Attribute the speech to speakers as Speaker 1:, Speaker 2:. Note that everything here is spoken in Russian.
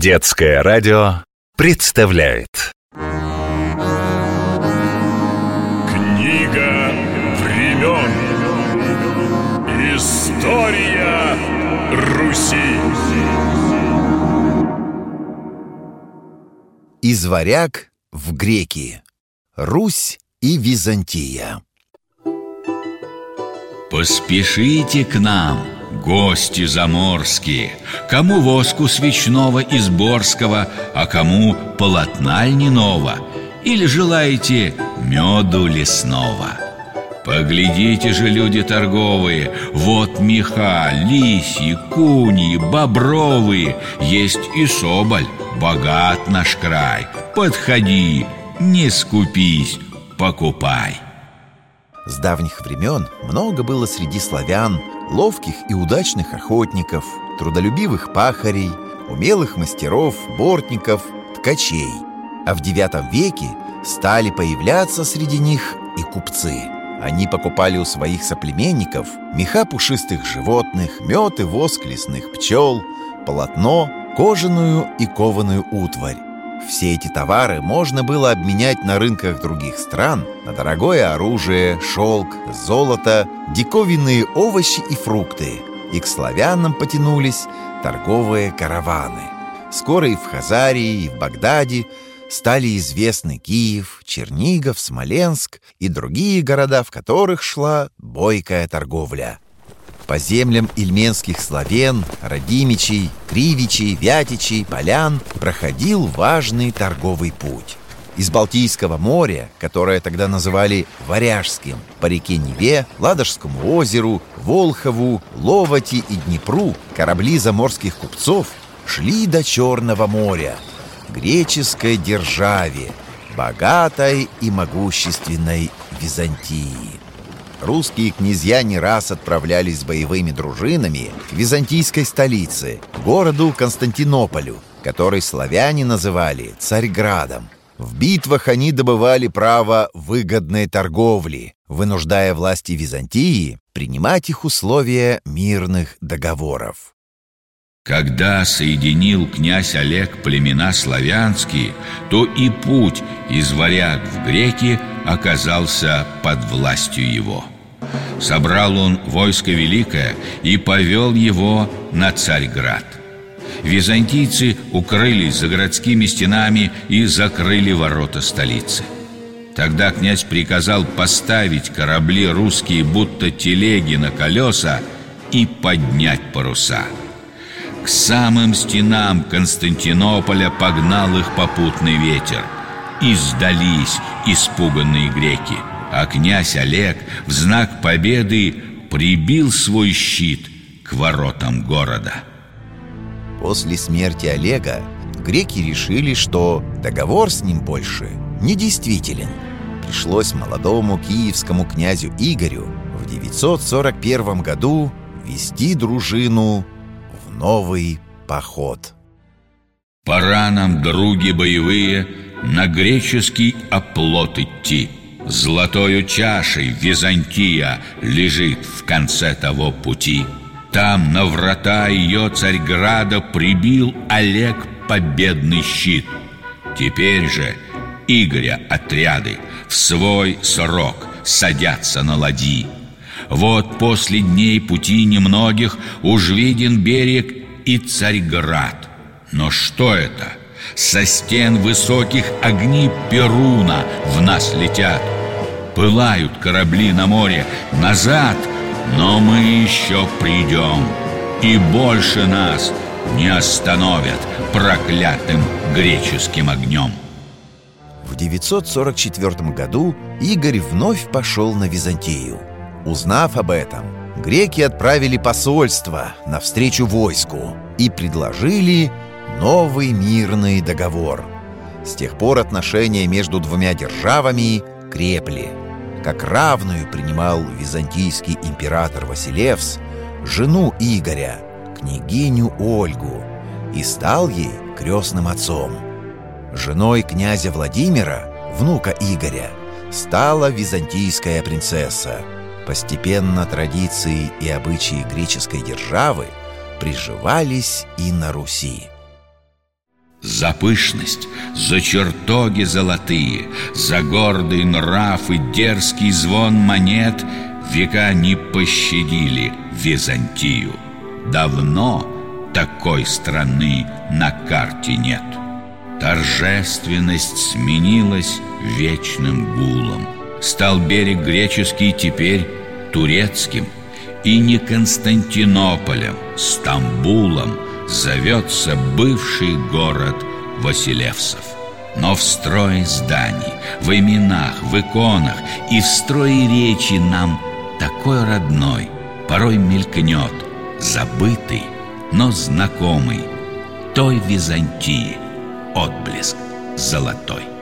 Speaker 1: Детское радио представляет.
Speaker 2: Книга времен. История Руси.
Speaker 3: Из варяг в греки. Русь и Византия.
Speaker 4: Поспешите к нам, гости заморские Кому воску свечного из Борского, а кому полотна льняного Или желаете меду лесного. Поглядите же, люди торговые, вот меха, лисьи, куни, бобровые Есть и соболь, богат наш край. Подходи, не скупись, покупай
Speaker 3: С давних времен много было среди славян ловких и удачных охотников, трудолюбивых пахарей, умелых мастеров, бортников, ткачей. А в IX веке стали появляться среди них и купцы. Они покупали у своих соплеменников меха пушистых животных, мед и воск лесных пчел, полотно, кожаную и кованую утварь. Все эти товары можно было обменять на рынках других стран на дорогое оружие, шелк, золото, диковинные овощи и фрукты. И к славянам потянулись торговые караваны. Скоро и в Хазарии, и в Багдаде стали известны Киев, Чернигов, Смоленск и другие города, в которых шла бойкая торговля. По землям ильменских славян, Радимичей, Кривичей, Вятичей, Полян проходил важный торговый путь. Из Балтийского моря, которое тогда называли Варяжским, по реке Неве, Ладожскому озеру, Волхову, Ловати и Днепру корабли заморских купцов шли до Черного моря, греческой державе, богатой и могущественной Византии. Русские князья не раз отправлялись с боевыми дружинами к византийской столице, городу Константинополю, который славяне называли Царьградом. В битвах они добывали право выгодной торговли, вынуждая власти Византии принимать их условия мирных договоров.
Speaker 4: Когда соединил князь Олег племена славянские, то и путь из варяг в греки оказался под властью его. Собрал он войско великое и повел его на Царьград. Византийцы укрылись за городскими стенами и закрыли ворота столицы. Тогда князь приказал поставить корабли русские, будто телеги на колеса, и поднять паруса – к самым стенам Константинополя погнал их попутный ветер. И сдались испуганные греки. А князь Олег в знак победы прибил свой щит к воротам города.
Speaker 3: После смерти Олега греки решили, что договор с ним больше недействителен. Пришлось молодому киевскому князю Игорю в 941 году вести дружину новый поход.
Speaker 4: Пора нам, други боевые, на греческий оплот идти. Золотою чашей Византия лежит в конце того пути. Там на врата ее Царьграда прибил Олег победный щит. Теперь же Игоря отряды в свой срок садятся на ладьи. Вот после дней пути немногих уж виден берег и Царьград. Но что это? Со стен высоких огни Перуна в нас летят. Пылают корабли на море назад, но мы еще придем. И больше нас не остановят проклятым греческим огнем.
Speaker 3: В 944 году Игорь вновь пошел на Византию. Узнав об этом, греки отправили посольство навстречу войску и предложили новый мирный договор. С тех пор отношения между двумя державами крепли. Как равную принимал византийский император Василевс жену Игоря, княгиню Ольгу, и стал ей крестным отцом. Женой князя Владимира, внука Игоря, стала византийская принцесса – Постепенно традиции и обычаи греческой державы приживались и на Руси.
Speaker 4: За пышность, за чертоги золотые, За гордый нрав и дерзкий звон монет Века не пощадили Византию. Давно такой страны на карте нет. Торжественность сменилась вечным гулом. Стал берег греческий теперь турецким, И не Константинополем, Стамбулом Зовется бывший город Василевсов. Но в строе зданий, в именах, в иконах И в строе речи нам такой родной Порой мелькнет, забытый, но знакомый Той Византии отблеск золотой.